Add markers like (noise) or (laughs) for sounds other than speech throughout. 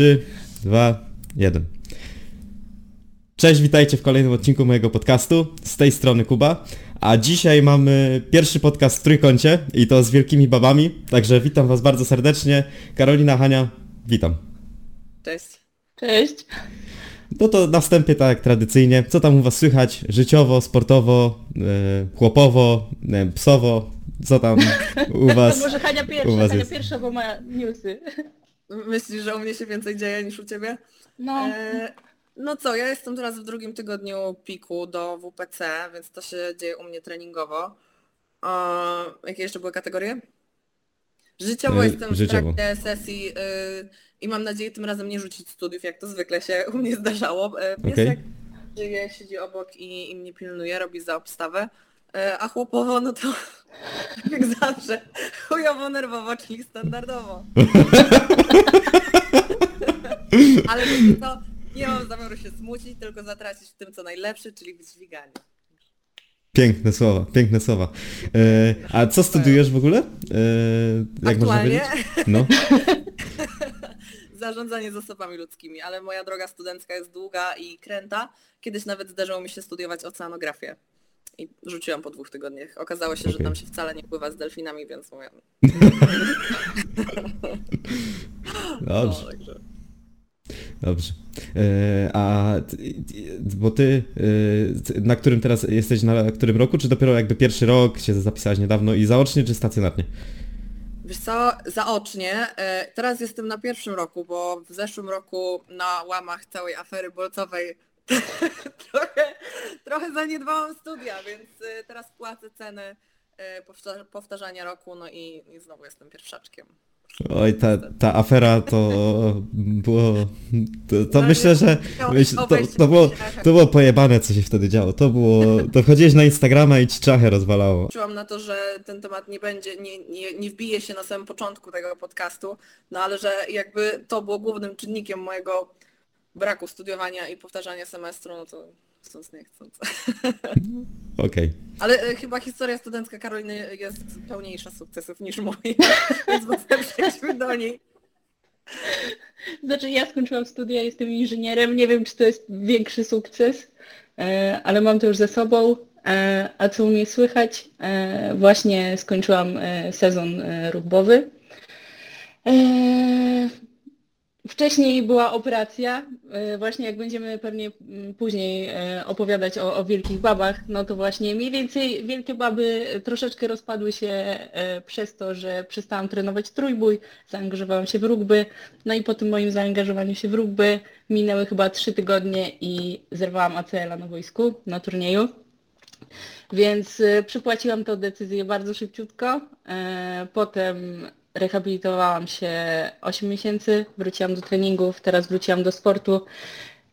3, 2, 1. Cześć, witajcie w kolejnym odcinku mojego podcastu. Z tej strony Kuba. A dzisiaj mamy pierwszy podcast w trójkącie i to z wielkimi babami. Także witam Was bardzo serdecznie. Karolina, Hania, witam. Cześć. Cześć. No to na wstępie tak tradycyjnie. Co tam u Was słychać? Życiowo, sportowo, e, chłopowo, wiem, psowo? Co tam u (laughs) To Was? może Hania pierwsza, Hania jest. pierwsza, bo ma newsy. Myślisz, że u mnie się więcej dzieje niż u ciebie? No, E, no co, ja jestem teraz w drugim tygodniu piku do WPC, więc to się dzieje u mnie treningowo. A, jakie jeszcze były kategorie? Życiowo E, jestem życiowo. w trakcie sesji y, i mam nadzieję tym razem nie rzucić studiów, jak to zwykle się u mnie zdarzało. E, Piesek Okej. żyje, siedzi obok i, i mnie pilnuje, robi za obstawę. E, A chłopowo, no to (laughs) jak zawsze, chujowo, nerwowo, czyli standardowo. (laughs) Ale co, nie mam zamiaru się smucić, tylko zatracić w tym, co najlepsze, czyli w dźwiganiu. Piękne słowa, piękne słowa. E, a co studiujesz w ogóle? E, jak można Aktualnie wiedzieć? No. (laughs) zarządzanie zasobami ludzkimi, ale moja droga studencka jest długa i kręta. Kiedyś nawet zdarzyło mi się studiować oceanografię. I rzuciłam po dwóch tygodniach. Okazało się, że tam się wcale nie pływa z delfinami, więc mówię. (laughs) Dobrze, No, także. dobrze. E, a ty- bo ty e, na którym teraz jesteś, na którym roku, czy dopiero jakby pierwszy rok się zapisałaś niedawno i zaocznie, czy stacjonarnie? Wiesz co, zaocznie. e, Teraz jestem na pierwszym roku, bo w zeszłym roku na łamach całej afery bolcowej (laughs) trochę, trochę zaniedbałam studia, więc e, teraz płacę cenę powta- powtarzania roku, no i, i znowu jestem pierwszaczkiem. Oj, ta, ta afera to (laughs) było... To, to myślę, że... Myśl, to, to, było, to było pojebane, co się wtedy działo. To było... To wchodziłeś na Instagrama i ci czachę rozwalało. Czułam na to, że ten temat nie będzie, nie, nie, nie wbije się na samym początku tego podcastu, no ale że jakby to było głównym czynnikiem mojego braku studiowania i powtarzania semestru, no to chcąc nie chcąc. (laughs) Okej. Ale e, chyba historia studencka Karoliny jest pełniejsza sukcesów niż moja, (laughs) więc może przejdźmy do niej. znaczy ja skończyłam studia, jestem inżynierem, nie wiem czy to jest większy sukces, e, ale mam to już ze sobą. E, A co u mnie słychać? E, Właśnie skończyłam e, sezon e, rugbowy. E, Wcześniej była operacja, e, właśnie jak będziemy pewnie mm, później e, opowiadać o, o wielkich babach, no to właśnie mniej więcej wielkie baby troszeczkę rozpadły się e, przez to, że przestałam trenować trójbój, zaangażowałam się w rugby, no i po tym moim zaangażowaniu się w rugby minęły chyba trzy tygodnie i zerwałam ACL-a na wojsku, na turnieju. Więc przypłaciłam tę decyzję bardzo szybciutko. Potem rehabilitowałam się 8 miesięcy, wróciłam do treningów, teraz wróciłam do sportu.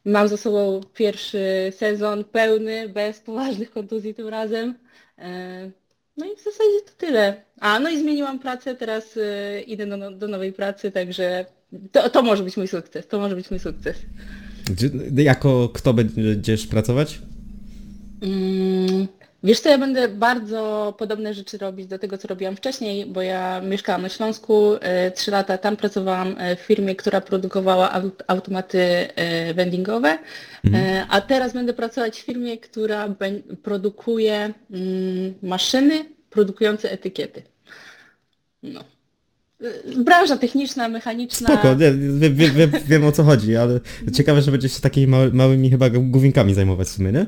Mam za sobą pierwszy sezon pełny, bez poważnych kontuzji tym razem. E, No i w zasadzie to tyle. A, no i zmieniłam pracę, teraz e, idę do, do nowej pracy, także to, to może być mój sukces, to może być mój sukces. Jako kto będziesz pracować? Mm, Wiesz co, ja będę bardzo podobne rzeczy robić do tego, co robiłam wcześniej, bo ja mieszkałam na Śląsku, e, trzy lata tam pracowałam e, w firmie, która produkowała aut- automaty e, vendingowe, e, a teraz będę pracować w firmie, która produkuje mm, maszyny produkujące etykiety. No. Branża techniczna, mechaniczna. Spoko, nie, wiem, wiem, o co chodzi, ale ciekawe, że będziesz się takimi mały, małymi chyba główinkami zajmować w sumie, nie?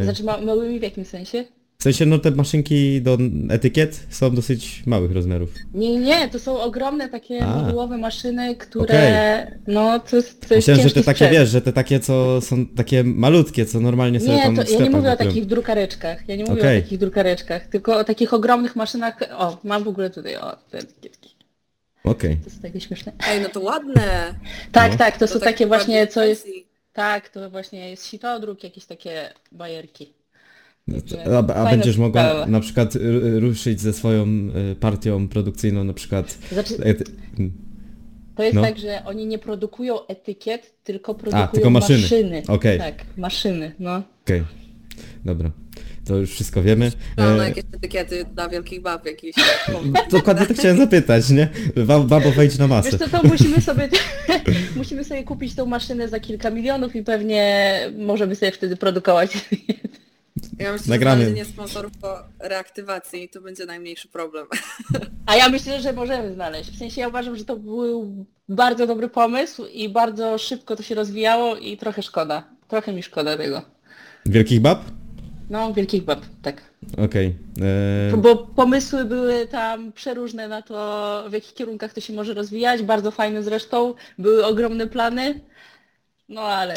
E, Znaczy ma- małymi w jakim sensie? W sensie, no te maszynki do etykiet są dosyć małych rozmiarów. Nie, nie, to są ogromne takie A. modułowe maszyny, które, no to jest, to jest Myślałem, że te takie, wiesz, że te takie, co są takie malutkie, co normalnie sobie Nie, tam to w ja nie sklepach mówię o kupują. takich drukareczkach, ja nie mówię Okej. o takich drukareczkach, tylko o takich ogromnych maszynach, o, mam w ogóle tutaj, o, te etykietki, Okej. to jest takie śmieszne. Ej, no to ładne. Tak, No. tak, to, są tak takie właśnie, co jest, fancy. Tak, to właśnie jest sitodruk, jakieś takie bajerki. Także A, a będziesz mogła sprawa. na przykład ruszyć ze swoją y, partią produkcyjną, na przykład... Znaczy, ety- to jest no. tak, że oni nie produkują etykiet, tylko produkują tylko maszyny. maszyny. Okej. Tak, maszyny, no. Okej, dobra. To już wszystko wiemy. Mam E, jakieś etykiety dla wielkich bab jakiś. (laughs) dokładnie to chciałem zapytać, nie? Ba- Babo wejdź na masę. Wiesz co, to musimy sobie, (laughs) musimy sobie kupić tą maszynę za kilka milionów i pewnie możemy sobie wtedy produkować. Ja myślę, Nagramy. że nie sponsorów po reaktywacji to będzie najmniejszy problem. A ja myślę, że możemy znaleźć. W sensie ja uważam, że to był bardzo dobry pomysł i bardzo szybko to się rozwijało i trochę szkoda. Trochę mi szkoda tego. Wielkich bab? No, wielkich bab, tak. Okej. E, Bo pomysły były tam przeróżne na to, w jakich kierunkach to się może rozwijać, bardzo fajne zresztą, były ogromne plany, no ale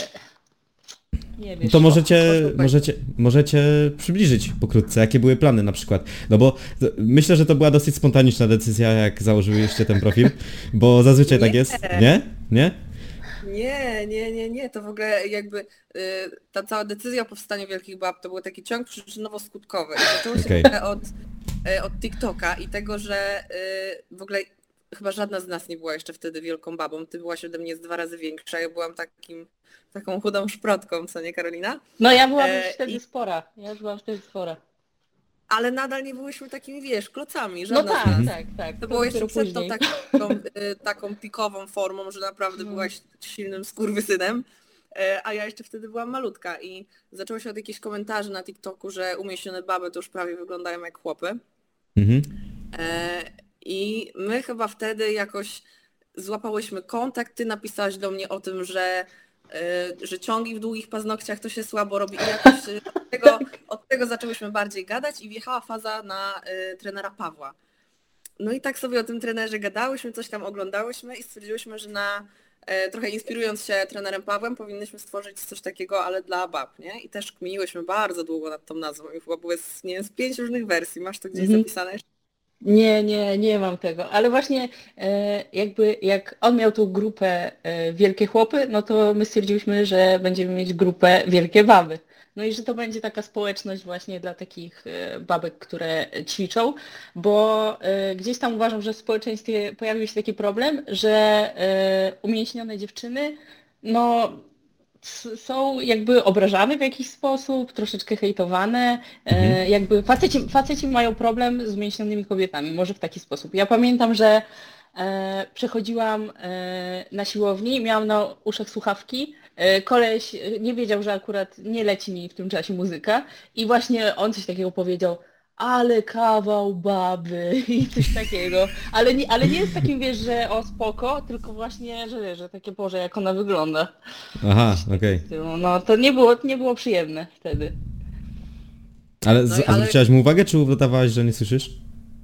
nie wiesz. To możecie, możecie, możecie przybliżyć pokrótce, jakie były plany na przykład. No bo to- myślę, że to była dosyć spontaniczna decyzja, jak założyliście ten profil, bo zazwyczaj tak Nie. jest. Nie? Nie? Nie, nie, nie, nie, to w ogóle jakby y, ta cała decyzja o powstaniu Wielkich Bab to był taki ciąg przyczynowo-skutkowy. Zaczęło się Okej. od, y, od TikToka i tego, że y, w ogóle chyba żadna z nas nie była jeszcze wtedy wielką babą. Ty byłaś ode mnie z dwa razy większa, ja byłam takim, taką chudą szprotką, co nie Karolina? No ja byłam E, już wtedy i- spora, ja już byłam wtedy spora. Ale nadal nie byłyśmy takimi, wiesz, klocami, No żadna z tak, nas. tak, tak. To było jeszcze przed tą później. taką, y, taką pikową formą, że naprawdę No. byłaś silnym skurwysynem, e, a ja jeszcze wtedy byłam malutka i zaczęło się od jakichś komentarzy na TikToku, że umieśnione baby to już prawie wyglądają jak chłopy. Mhm. E, I my chyba wtedy jakoś złapałyśmy kontakt, ty napisałaś do mnie o tym, że, że ciągi w długich paznokciach to się słabo robi i jakoś e, od tego, od tego zaczęłyśmy bardziej gadać i wjechała faza na e, trenera Pawła. No i tak sobie o tym trenerze gadałyśmy, coś tam oglądałyśmy i stwierdziłyśmy, że na e, trochę inspirując się trenerem Pawłem powinnyśmy stworzyć coś takiego, ale dla bab, nie? I też kminiłyśmy bardzo długo nad tą nazwą i chyba były z, nie wiem, z pięć różnych wersji. Masz to gdzieś Mhm. zapisane? Nie, nie, nie mam tego, ale właśnie e, jakby jak on miał tą grupę e, Wielkie Chłopy, no to my stwierdziliśmy, że będziemy mieć grupę Wielkie Baby. No i że to będzie taka społeczność właśnie dla takich e, babek, które ćwiczą, bo e, gdzieś tam uważam, że w społeczeństwie pojawił się taki problem, że e, umięśnione dziewczyny, no są jakby obrażane w jakiś sposób, troszeczkę hejtowane, Mhm. e, jakby faceci, faceci mają problem z umięśnionymi kobietami, może w taki sposób. Ja pamiętam, że e, przechodziłam e, na siłowni, miałam na uszach słuchawki, e, koleś e, nie wiedział, że akurat nie leci mi w tym czasie muzyka i właśnie on coś takiego powiedział, ale kawał baby (laughs) i coś takiego. Ale nie, ale nie jest takim, wiesz, że o spoko, tylko właśnie, że wiesz, że takie Boże, jak ona wygląda. Aha, okej. No to nie było, nie było przyjemne wtedy. Ale, No ale- zwróciłaś mu uwagę, czy udawałaś, że nie słyszysz?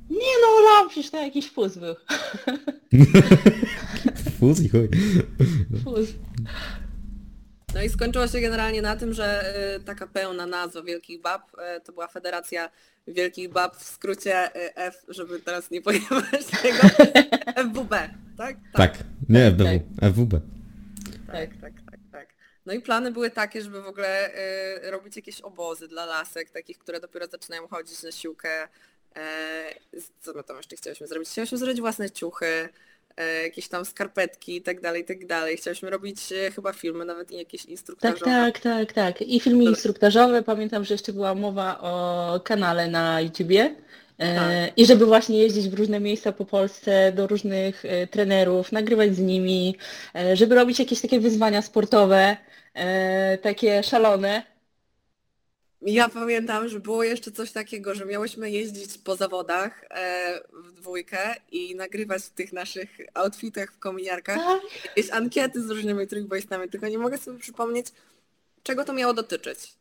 Nie no, Lam, przecież to jakiś fuz był. (laughs) Fuz i chuj. Fuz. No i skończyło się generalnie na tym, że y, taka pełna nazwa Wielkich Bab y, to była Federacja Wielkich Bab w skrócie y, F, żeby teraz nie pojechać (laughs) tego, FWB, tak? Tak, nie Tak, FBW, FWB. tak, tak, tak, tak. No i plany były takie, żeby w ogóle y, robić jakieś obozy dla lasek, takich, które dopiero zaczynają chodzić na siłkę. E, co my tam jeszcze chcieliśmy zrobić? Chcieliśmy zrobić własne ciuchy, jakieś tam skarpetki i tak dalej, i tak dalej. Chcieliśmy robić e, chyba filmy, nawet i jakieś Tak, instruktażowe. tak, tak, tak. I filmy instruktażowe. Pamiętam, że jeszcze była mowa o kanale na YouTubie. E, Tak. I żeby właśnie jeździć w różne miejsca po Polsce, do różnych e, trenerów, nagrywać z nimi, e, żeby robić jakieś takie wyzwania sportowe, e, takie szalone. Ja pamiętam, że było jeszcze coś takiego, że miałyśmy jeździć po zawodach e, w dwójkę i nagrywać w tych naszych outfitach w kominiarkach jakieś ankiety z różnymi trójboistami, tylko nie mogę sobie przypomnieć, czego to miało dotyczyć.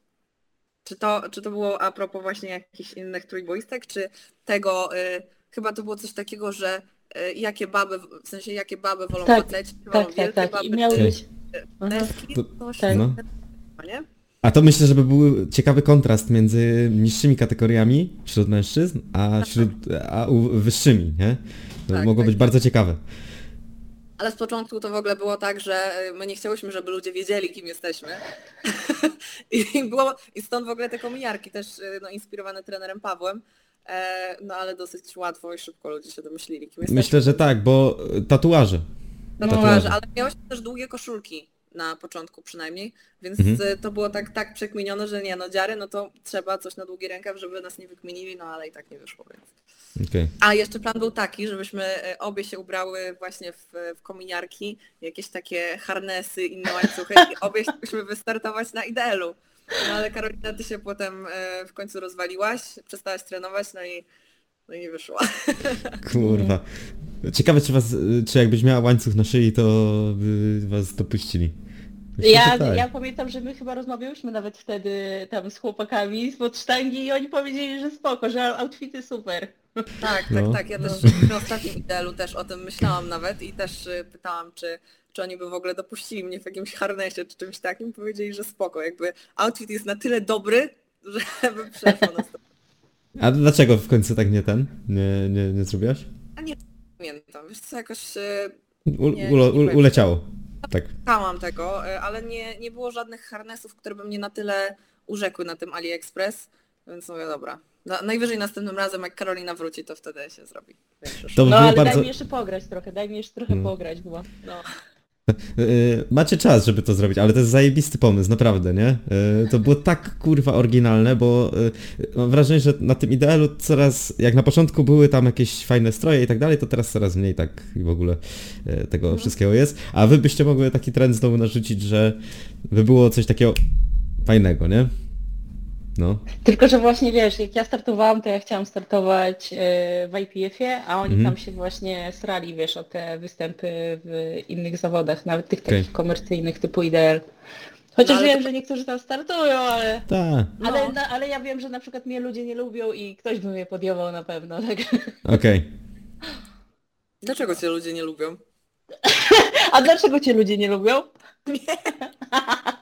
Czy to, czy to było a propos właśnie jakichś innych trójboistek, czy tego, y, chyba to było coś takiego, że y, jakie baby, w sensie jakie baby wolą Tak, wolą Tak, tak, wielkie tak. baby, I miały czy być... Deski, coś tak. No. nie? A to myślę, żeby był ciekawy kontrast między niższymi kategoriami wśród mężczyzn, a wśród a u, wyższymi, nie? To Tak, mogło tak. być bardzo ciekawe. Ale z początku to w ogóle było tak, że y, my nie chciałyśmy, żeby ludzie wiedzieli, kim jesteśmy. (laughs) I, było, I stąd w ogóle te kominiarki też y, no, inspirowane trenerem Pawłem. E, no ale dosyć łatwo i szybko ludzie się domyślili, kim jesteśmy. Myślę, że tak, bo tatuaże. Tatuaże, tatuaże. ale miałyśmy też długie koszulki. Na początku przynajmniej, więc Mhm. e, to było tak, tak przekminione, że nie no dziary, no to trzeba coś na długi rękaw, żeby nas nie wykminili, no ale i tak nie wyszło, więc. Okej. A jeszcze plan był taki, żebyśmy e, obie się ubrały właśnie w, w kominiarki, jakieś takie harnesy, inne łańcuchy i obie chcieliśmy wystartować na ideelu. No ale Karolina, ty się potem e, w końcu rozwaliłaś, przestałaś trenować, no i, no i nie wyszło. Kurwa. Ciekawe, czy was, czy jakbyś miała łańcuch na szyi, to by was dopuścili. Myślę, Ja, że tak. ja pamiętam, że my chyba rozmawiałyśmy nawet wtedy tam z chłopakami spod sztangi i oni powiedzieli, że spoko, że outfity super. (laughs) Tak, tak, No. tak. Ja też na ostatnim ideelu też o tym myślałam nawet i też y, pytałam, czy, czy oni by w ogóle dopuścili mnie w jakimś harnesie czy czymś takim. Powiedzieli, że spoko. Jakby outfit jest na tyle dobry, (laughs) żeby przeszło na stopę. A dlaczego w końcu tak nie ten? Nie, nie, nie zrobiłaś? Pamiętam. Wiesz co, jakoś U, Nie, u, uleciało. Tak. szukałam tego, y, ale nie, nie było żadnych harnesów, które by mnie na tyle urzekły na tym AliExpress. Więc mówię, dobra. Na, najwyżej następnym razem, jak Karolina wróci, to wtedy się zrobi. To No ale bardzo... daj mi jeszcze pograć trochę, daj mi jeszcze trochę No. pograć było. No. Yy, macie czas, żeby to zrobić, ale to jest zajebisty pomysł, naprawdę, nie? Yy, to było tak kurwa oryginalne, bo mam wrażenie, że na tym idealu coraz, jak na początku były tam jakieś fajne stroje i tak dalej, to teraz coraz mniej tak i w ogóle tego wszystkiego jest. A wy byście mogły taki trend znowu narzucić, że by było coś takiego fajnego, nie? No. Tylko, że właśnie wiesz, jak ja startowałam, to ja chciałam startować e, w IPF-ie, a oni Mhm. tam się właśnie srali, wiesz, o te występy w innych zawodach, nawet tych Okej. takich komercyjnych typu IDL. Chociaż No, wiem, to- że niektórzy tam startują, ale, Tak, No. ale, na, ale ja wiem, że na przykład mnie ludzie nie lubią i ktoś by mnie podjął na pewno. Tak? okej. (laughs) Dlaczego cię ludzie nie lubią? (laughs) A dlaczego cię ludzie nie lubią? (laughs)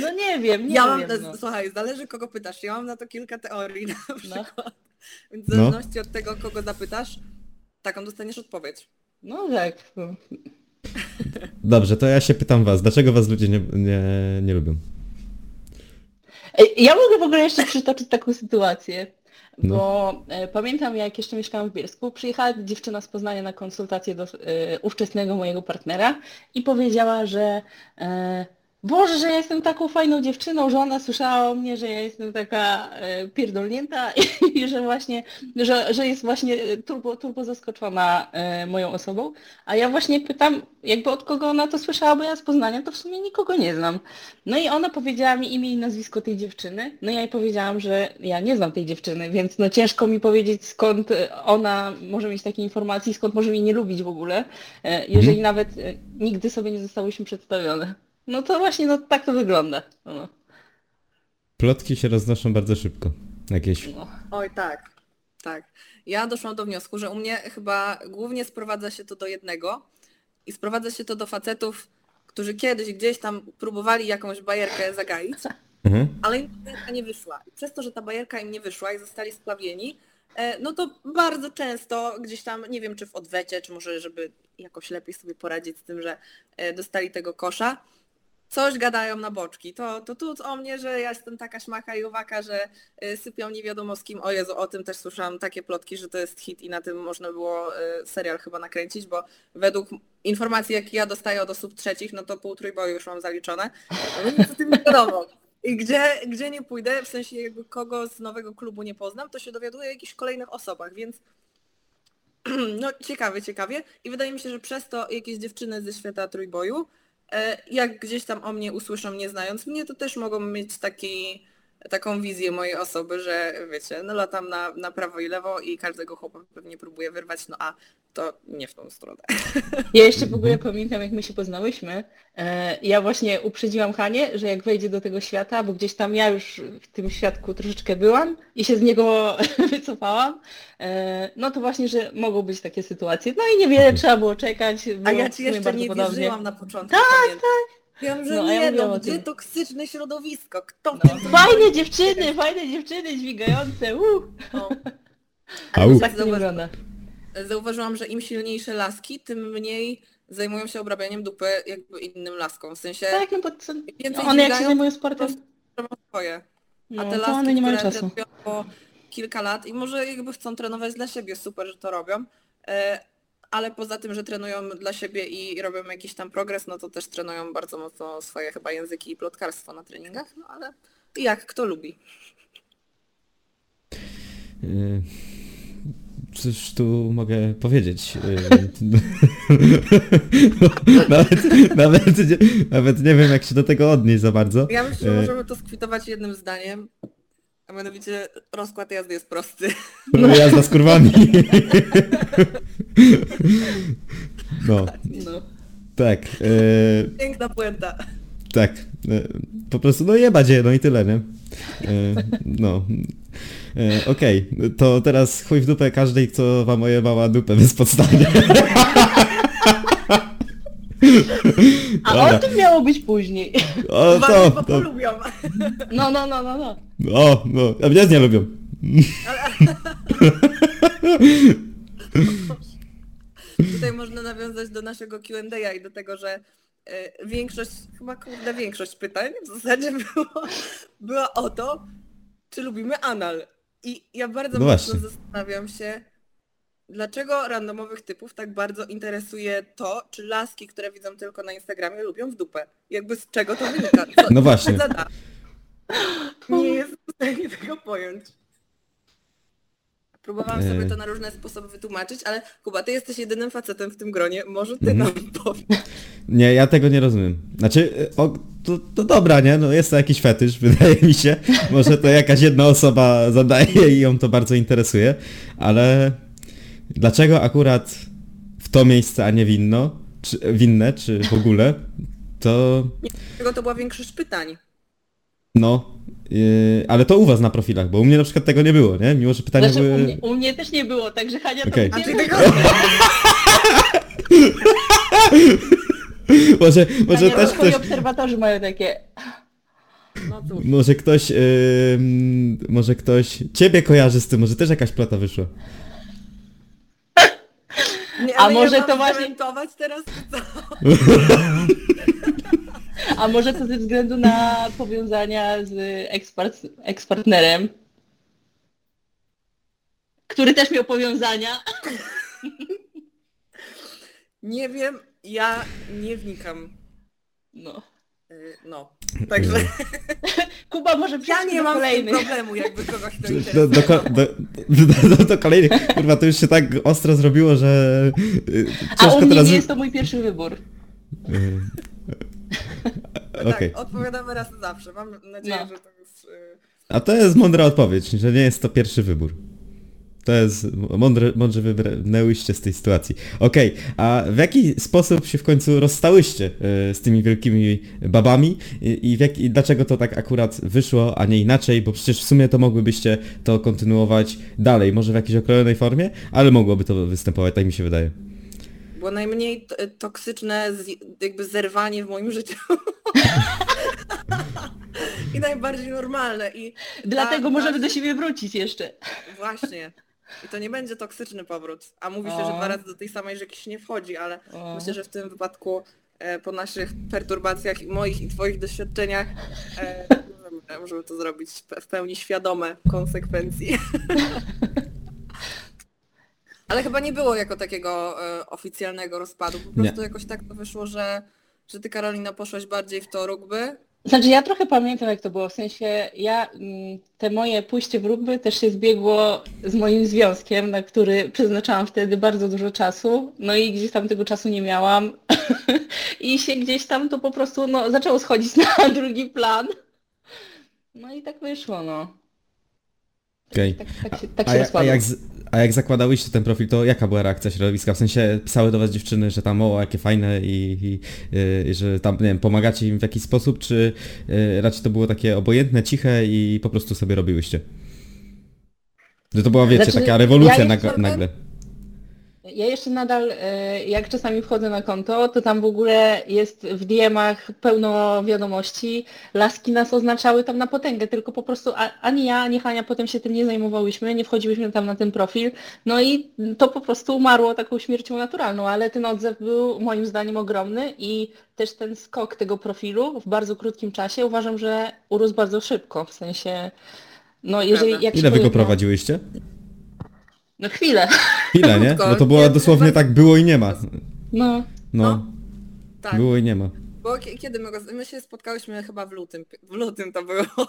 No nie wiem, nie ja mam, wiem. No. słuchaj, zależy kogo pytasz. Ja mam na to kilka teorii na przykład. Więc w No. zależności od tego, kogo zapytasz, taką dostaniesz odpowiedź. no tak. no. Dobrze, to ja się pytam was, dlaczego was ludzie nie, nie, nie lubią? Ja mogę w ogóle jeszcze przytoczyć taką sytuację, No. bo e, pamiętam jak jeszcze mieszkałam w Bielsku, przyjechała dziewczyna z Poznania na konsultację do e, ówczesnego mojego partnera i powiedziała, że e, Boże, że ja jestem taką fajną dziewczyną, że ona słyszała o mnie, że ja jestem taka e, pierdolnięta (laughs) i, że właśnie, że, że jest właśnie e, turbo, turbo zaskoczona e, moją osobą. A ja właśnie pytam, jakby od kogo ona to słyszała, bo ja z Poznania to w sumie nikogo nie znam. No i ona powiedziała mi imię i nazwisko tej dziewczyny. No ja jej powiedziałam, że ja nie znam tej dziewczyny, więc no ciężko mi powiedzieć skąd ona może mieć takie informacje, i skąd może mnie nie lubić w ogóle, jeżeli nawet e, nigdy sobie nie zostałyśmy przedstawione. No to właśnie no tak to wygląda. No, Plotki się roznoszą bardzo szybko. Jakieś... no. Oj tak, tak. Ja doszłam do wniosku, że u mnie chyba głównie sprowadza się to do jednego i sprowadza się to do facetów, którzy kiedyś gdzieś tam próbowali jakąś bajerkę zagaić, (laughs) Mhm. ale im ta bajerka nie wyszła. I przez to, że ta bajerka im nie wyszła i zostali splawieni, e, no to bardzo często gdzieś tam, nie wiem czy w odwecie, czy może żeby jakoś lepiej sobie poradzić z tym, że e, dostali tego kosza, coś gadają na boczki. To, to tu o mnie, że ja jestem taka szmaka i owaka, że e, sypią nie wiadomo z kim. O Jezu, o tym też słyszałam takie plotki, że to jest hit i na tym można było e, serial chyba nakręcić, bo według informacji, jakie ja dostaję od osób trzecich, no to pół trójboju już mam zaliczone. Nic o tym nie wiadomo. I gdzie, gdzie nie pójdę, w sensie jakby kogo z nowego klubu nie poznam, to się dowiaduję o jakichś kolejnych osobach, więc (clears throat) no ciekawie, ciekawie. I wydaje mi się, że przez to jakieś dziewczyny ze świata trójboju, jak gdzieś tam o mnie usłyszą, nie znając mnie, to też mogą mieć taki, taką wizję mojej osoby, że wiecie, no latam na, na prawo i lewo i każdego chłopa pewnie próbuję wyrwać, no a to nie w tą stronę. (laughs) Ja jeszcze w ogóle pamiętam, jak my się poznałyśmy. E, Ja właśnie uprzedziłam Hanie, że jak wejdzie do tego świata, bo gdzieś tam ja już w tym świadku troszeczkę byłam i się z niego (laughs) wycofałam, e, no to właśnie, że mogą być takie sytuacje. No i niewiele trzeba było czekać. A ja ci jeszcze nie wierzyłam na początku. Tak, tak. Ja wiem, że No, ja nie, mówiłam no o gdzie toksyczne środowisko? Kto No. Fajne dziewczyny, fajne dziewczyny dźwigające. Uh. No. Au. Ale Tak to nie zauważ, wygląda. zauważyłam, że im silniejsze laski, tym mniej zajmują się obrabianiem dupy jakby innym laskom. W sensie Tak, no co, więcej one jak się zajmują po sportem, swoje. A no, te to laski, one nie mają które czasu. po kilka lat i może jakby chcą trenować dla siebie, super, że to robią, e, ale poza tym, że trenują dla siebie i robią jakiś tam progres, no to też trenują bardzo mocno swoje chyba języki i plotkarstwo na treningach, no ale jak kto lubi. Y, Cóż tu mogę powiedzieć? Y, (laughs) nawet, nawet, nie, nawet nie wiem, jak się do tego odnieść za bardzo. Ja myślę, że Y, możemy to skwitować jednym zdaniem, a mianowicie rozkład jazdy jest prosty. (laughs) No jazda z kurwami. No, No. tak. y, Piękna puenta. Tak. y, Po prostu no jebać je, no i tyle, nie? Y, No. Okej, to teraz chuj w dupę każdej, kto wam ojebała dupę bezpodstawnie. (laughs) A Dobra. o tym miało być później. O, Bardzo to, bo to, polubią. No, no, no, no, no. o, no, a mnie nie lubią. (laughs) Tutaj można nawiązać do naszego Q&A i do tego, że e, większość, chyba kurde większość pytań w zasadzie było, była o to, czy lubimy anal. I ja bardzo No mocno właśnie. zastanawiam się, dlaczego randomowych typów tak bardzo interesuje to, czy laski, które widzą tylko na Instagramie, lubią w dupę. Jakby z czego to wynika? Co, No właśnie. zada? Nie jestem w stanie tego pojąć. Próbowałam sobie to na różne sposoby wytłumaczyć, ale Kuba, ty jesteś jedynym facetem w tym gronie, może ty Mhm. nam powiesz. Nie, ja tego nie rozumiem. Znaczy, y, o, to, to dobra, nie? No jest to jakiś fetysz, (laughs) wydaje mi się. Może to jakaś jedna osoba zadaje i ją to bardzo interesuje, ale dlaczego akurat w to miejsce, a nie w inno, czy, w inne, czy w ogóle, to Dlatego to była większość pytań. no, yy, ale to u was na profilach, bo u mnie na przykład tego nie było, nie? Mimo, że pytania Znaczy, u, były... mnie, u mnie też nie było, także Hania to Okej. A nie ty było. tego... (laughs) Może, może Hania, też to twoi ktoś... obserwatorzy mają takie... No cóż. Może ktoś, yy, może ktoś ciebie kojarzy z tym, może też jakaś plata wyszła. A może to właśnie- teraz, czy co? (laughs) A może to ze względu na powiązania z ekspart, ekspartnerem, który też miał powiązania. Nie wiem, ja nie wnikam. No. Y, No, także (laughs) Kuba może ja nie mam kolejnych. problemu, jakby kogoś to Do, interesuje. do, do, do, do, do kolejnych, kurwa, to już się tak ostro zrobiło, że yy, A u mnie teraz... nie jest to mój pierwszy wybór. Yy, Okej. Tak, odpowiadamy raz na zawsze. Mam nadzieję, No. że to jest... y, A to jest mądra odpowiedź, że nie jest to pierwszy wybór. To jest mądre, mądrze wybrnęłyście z tej sytuacji. Okej, a w jaki sposób się w końcu rozstałyście y, z tymi wielkimi babami i, i, w jak, i dlaczego to tak akurat wyszło, a nie inaczej, bo przecież w sumie to mogłybyście to kontynuować dalej, może w jakiejś okrojonej formie, ale mogłoby to występować, tak mi się wydaje. Było najmniej toksyczne jakby zerwanie w moim życiu. (laughs) I najbardziej normalne. I Dlatego ta- możemy ta- do siebie wrócić jeszcze. Właśnie. I to nie będzie toksyczny powrót. A mówi się, że dwa razy do tej samej rzeki się nie wchodzi, ale O. myślę, że w tym wypadku e, po naszych perturbacjach i moich i twoich doświadczeniach e, możemy, (laughs) możemy to zrobić w- pełni świadome konsekwencji. (laughs) Ale chyba nie było jako takiego e, oficjalnego rozpadu. Po Nie. prostu jakoś tak to wyszło, że, że ty Karolina poszłaś bardziej w to rugby. Znaczy ja trochę pamiętam jak to było, w sensie ja mm, te moje pójście w rugby też się zbiegło z moim związkiem, na który przeznaczałam wtedy bardzo dużo czasu, no i gdzieś tam tego czasu nie miałam (laughs) i się gdzieś tam to po prostu no, zaczęło schodzić (laughs) na drugi plan. No i tak wyszło, no. Okej. Tak, tak się, tak A, się a, rozpadło. jak, a jak zakładałyście ten profil, to jaka była reakcja środowiska? W sensie pisały do was dziewczyny, że tam o, jakie fajne i, i, i że tam, nie wiem, pomagacie im w jakiś sposób, czy y, raczej to było takie obojętne, ciche i po prostu sobie robiłyście? Że to była, wiecie, Znaczy, taka rewolucja ja nagle. Ja jeszcze nadal, e, jak czasami wchodzę na konto, to tam w ogóle jest w DM-ach pełno wiadomości. Laski nas oznaczały tam na potęgę, tylko po prostu ani ja, ani Hania potem się tym nie zajmowałyśmy, nie wchodziłyśmy tam na ten profil. No i to po prostu umarło taką śmiercią naturalną, ale ten odzew był moim zdaniem ogromny i też ten skok tego profilu w bardzo krótkim czasie uważam, że urósł bardzo szybko, w sensie... No jeżeli jak Ile wy go prowadziłyście? No chwilę. Chwilę, nie? Bo to było dosłownie tak było i nie ma. No, No, Tak, było i nie ma. bo ki- kiedy my go... My się spotkałyśmy chyba w lutym. W lutym to było. (laughs)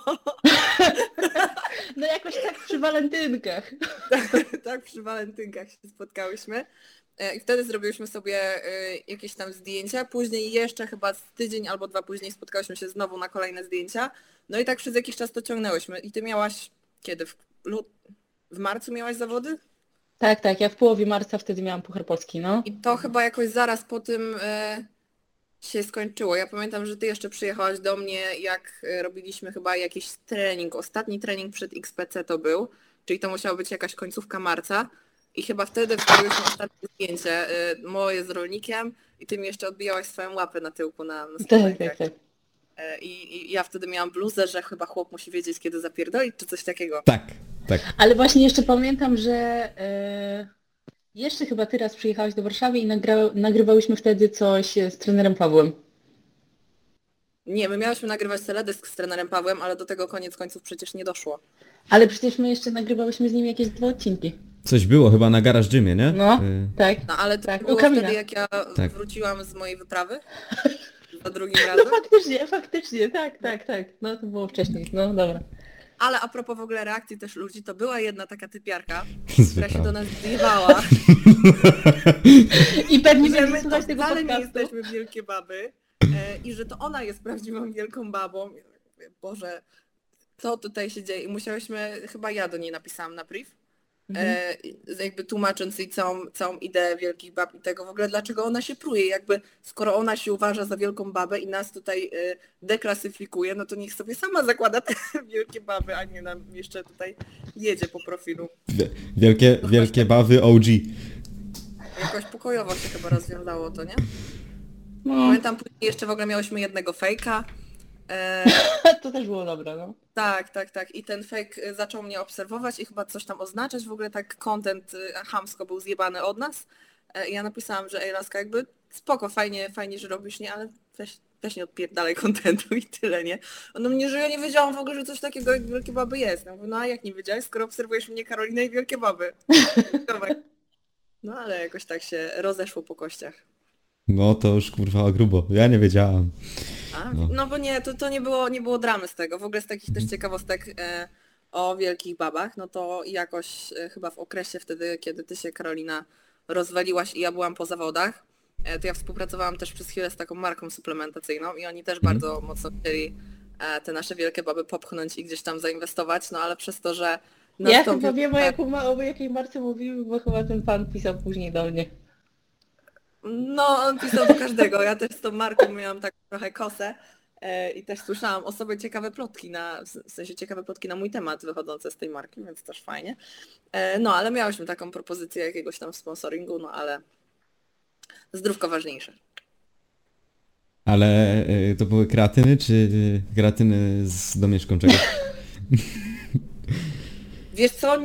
no jakoś tak przy walentynkach. (laughs) tak, przy walentynkach się spotkałyśmy. E, I wtedy zrobiłyśmy sobie e, jakieś tam zdjęcia. Później jeszcze chyba z tydzień albo dwa później spotkałyśmy się znowu na kolejne zdjęcia. No i tak przez jakiś czas to ciągnęłyśmy. I ty miałaś kiedy? W, lut... w marcu miałaś zawody? Tak, tak, ja w połowie marca wtedy miałam Puchar Polski, no. I to chyba jakoś zaraz po tym e, się skończyło. Ja pamiętam, że ty jeszcze przyjechałaś do mnie, jak e, robiliśmy chyba jakiś trening. Ostatni trening przed XPC to był, czyli to musiała być jakaś końcówka marca. I chyba wtedy wstawiłyśmy ostatnie zdjęcie e, moje z rolnikiem i ty mi jeszcze odbijałaś swoją łapę na tyłku na, na Tak, tak, tak. E, I, I ja wtedy miałam bluzę, że chyba chłop musi wiedzieć, kiedy zapierdolić, czy coś takiego. Tak, tak. Ale właśnie jeszcze pamiętam, że e, jeszcze chyba ty raz przyjechałeś do Warszawy i nagra, nagrywałyśmy wtedy coś z trenerem Pawłem. Nie, my miałyśmy nagrywać teledysk z trenerem Pawłem, ale do tego koniec końców przecież nie doszło. Ale przecież my jeszcze nagrywałyśmy z nim jakieś dwa odcinki. Coś było chyba na garaż gymie, nie? No, Y, tak. No ale to Tak, było wtedy, jak ja Tak. wróciłam z mojej wyprawy. (laughs) Za drugim (laughs) No razem. faktycznie, faktycznie, tak, tak, tak. No to było wcześniej, no dobra. Ale a propos w ogóle reakcji też ludzi, to była jedna taka typiarka, która się do nas zjebała, (laughs) I pewnie że będzie my to słuchać tego wcale nie jesteśmy wielkie baby e, i że to ona jest prawdziwą wielką babą. Ja mówię, Boże, co tutaj się dzieje? I musiałyśmy, chyba ja do niej napisałam na priv, Mhm. e, jakby tłumacząc jej całą, całą ideę wielkich bab i tego w ogóle, dlaczego ona się pruje. Jakby skoro ona się uważa za wielką babę i nas tutaj e, deklasyfikuje, no to niech sobie sama zakłada te (laughs) wielkie baby, a nie nam jeszcze tutaj jedzie po profilu. Wie- Wielkie, wielkie bawy OG. Jakoś pokojowo się chyba rozwiązało to, nie? No, Pamiętam później jeszcze w ogóle miałyśmy jednego fejka. E, (laughs) to też było dobre, no. Tak, tak, tak. I ten fake y, zaczął mnie obserwować i chyba coś tam oznaczać. W ogóle tak content y, chamsko był zjebany od nas. E, I ja napisałam, że ej laska, jakby spoko, fajnie, fajnie, że robisz, nie, ale weź, weź nie odpierdalaj (laughs) kontentu i tyle, nie? Ona mnie, że ja nie wiedziałam w ogóle, że coś takiego jak Wielkie Baby jest. Mówię, no a jak nie wiedziałeś, skoro obserwujesz mnie Karolinę i Wielkie Baby? (laughs) No ale jakoś tak się rozeszło po kościach. No to już kurwa grubo. Ja nie wiedziałam. A, No. no. bo nie, to, to nie, było, nie było dramy z tego. W ogóle z takich też ciekawostek e, o wielkich babach, no to jakoś e, chyba w okresie wtedy, kiedy ty się Karolina rozwaliłaś i ja byłam po zawodach, e, to ja współpracowałam też przez chwilę z taką marką suplementacyjną i oni też Mhm. bardzo mocno chcieli e, te nasze wielkie baby popchnąć i gdzieś tam zainwestować, no ale przez to, że Ja chyba wiem o, jaką, ma- o jakiej marce mówimy, bo chyba ten pan pisał później do mnie. No, on pisał do każdego. Ja też z tą marką miałam tak trochę kosę e, i też słyszałam o sobie ciekawe plotki na, w sensie ciekawe plotki na mój temat wychodzące z tej marki, więc też fajnie. E, no, ale miałyśmy taką propozycję jakiegoś tam sponsoringu, no ale zdrówko ważniejsze. Ale y, to były kreatyny, czy y, kreatyny z domieszką czegoś? (laughs) Wiesz co,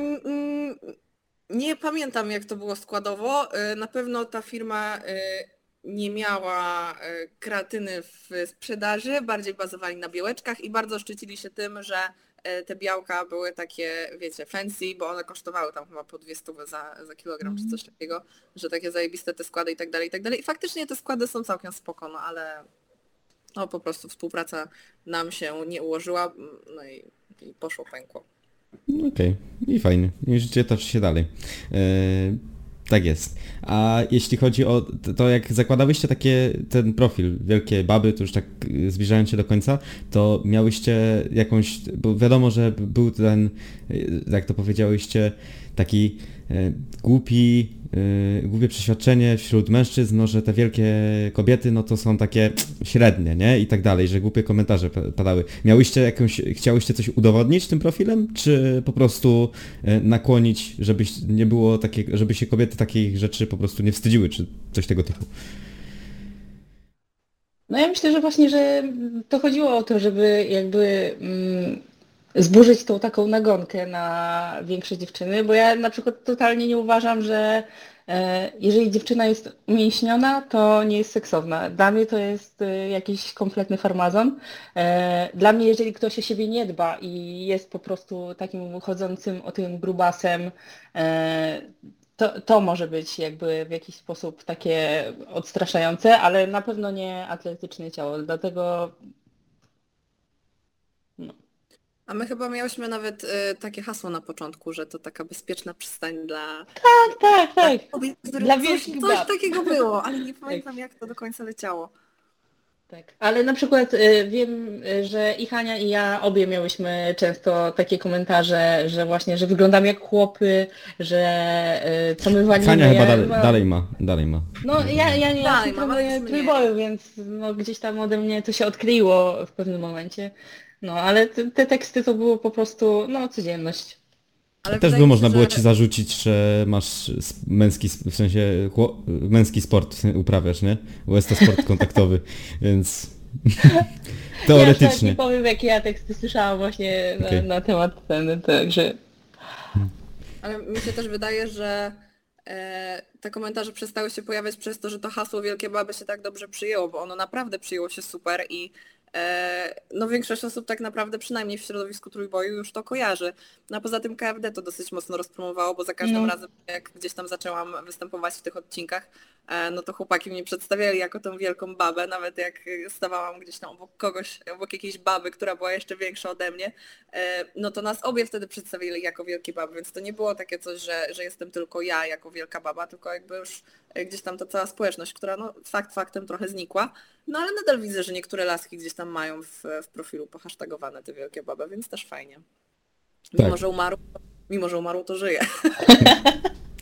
nie pamiętam jak to było składowo. E, Na pewno ta firma e, nie miała e, kreatyny w sprzedaży, bardziej bazowali na białeczkach i bardzo szczycili się tym, że te białka były takie, wiecie, fancy, bo one kosztowały tam chyba po 200 za, za kilogram czy coś takiego, że takie zajebiste te składy i tak dalej, i tak dalej. I faktycznie te składy są całkiem spoko, no ale no po prostu współpraca nam się nie ułożyła, no i, i poszło pękło. No Okej, i fajnie. I życie toczy się dalej. E, tak jest. A jeśli chodzi o to, jak zakładałyście takie, ten profil, wielkie baby, to już tak y, zbliżając się do końca, to miałyście jakąś, bo wiadomo, że był ten, y, jak to powiedziałyście, taki e, głupi, e, głupie przeświadczenie wśród mężczyzn, no, że te wielkie kobiety, no to są takie średnie, nie? I tak dalej, że głupie komentarze pa- padały. Miałyście jakąś, chciałyście coś udowodnić tym profilem, czy po prostu e, nakłonić, żebyś nie było takie, żeby się kobiety takich rzeczy po prostu nie wstydziły, czy coś tego typu? No ja myślę, że właśnie, że to chodziło o to, żeby jakby mm, zburzyć tą taką nagonkę na większe dziewczyny, bo ja na przykład totalnie nie uważam, że e, jeżeli dziewczyna jest umięśniona, to nie jest seksowna. Dla mnie to jest e, jakiś kompletny farmazon. E, Dla mnie, jeżeli ktoś o siebie nie dba i jest po prostu takim chodzącym o tym grubasem, to, to może być jakby w jakiś sposób takie odstraszające, ale na pewno nie atletyczne ciało, dlatego A my chyba miałyśmy nawet y, takie hasło na początku, że to taka bezpieczna przystań dla tak, tak, tak. kobiet, Dla coś, coś bab. takiego było, ale nie (laughs) pamiętam jak to do końca leciało. Tak, ale na przykład y, wiem, y, że i Hania i ja obie miałyśmy często takie komentarze, że właśnie, że wyglądam jak chłopy, że y, co my walimy. Hania chyba ja dalej, dalej ma, dalej ma. No ja, ja nie Dalej ja mniej. trójboju, więc no, gdzieś tam ode mnie to się odkleiło w pewnym momencie. No ale te, te teksty to było po prostu, no codzienność. Ale Też wydaje by mi można się, było że- ci zarzucić, że masz s- męski, w sensie chło, męski sport (laughs) uprawiasz, nie? Bo jest to sport kontaktowy, (laughs) więc (laughs) Ja już teoretycznie. nie powiem, jakie ja teksty słyszałam właśnie na, Okej. na temat ten, także Ale mi się też wydaje, że e, te komentarze przestały się pojawiać przez to, że to hasło Wielkie Baby się tak dobrze przyjęło, bo ono naprawdę przyjęło się super i no większość osób tak naprawdę, przynajmniej w środowisku trójboju już to kojarzy. No a poza tym KFD to dosyć mocno rozpromowało, bo za każdym No. razem jak gdzieś tam zaczęłam występować w tych odcinkach, e, no to chłopaki mnie przedstawiali jako tą wielką babę, nawet jak stawałam gdzieś tam obok kogoś, obok jakiejś baby, która była jeszcze większa ode mnie, e, no to nas obie wtedy przedstawili jako wielkie baby, więc to nie było takie coś, że, że jestem tylko ja jako wielka baba, tylko jakby już e, gdzieś tam ta cała społeczność, która no fakt faktem trochę znikła, no ale nadal widzę, że niektóre laski gdzieś tam mają w, w profilu pohasztagowane te wielkie baby, więc też fajnie. Mimo, Tak. że umarł, mimo, że umarł, to żyje. (laughs)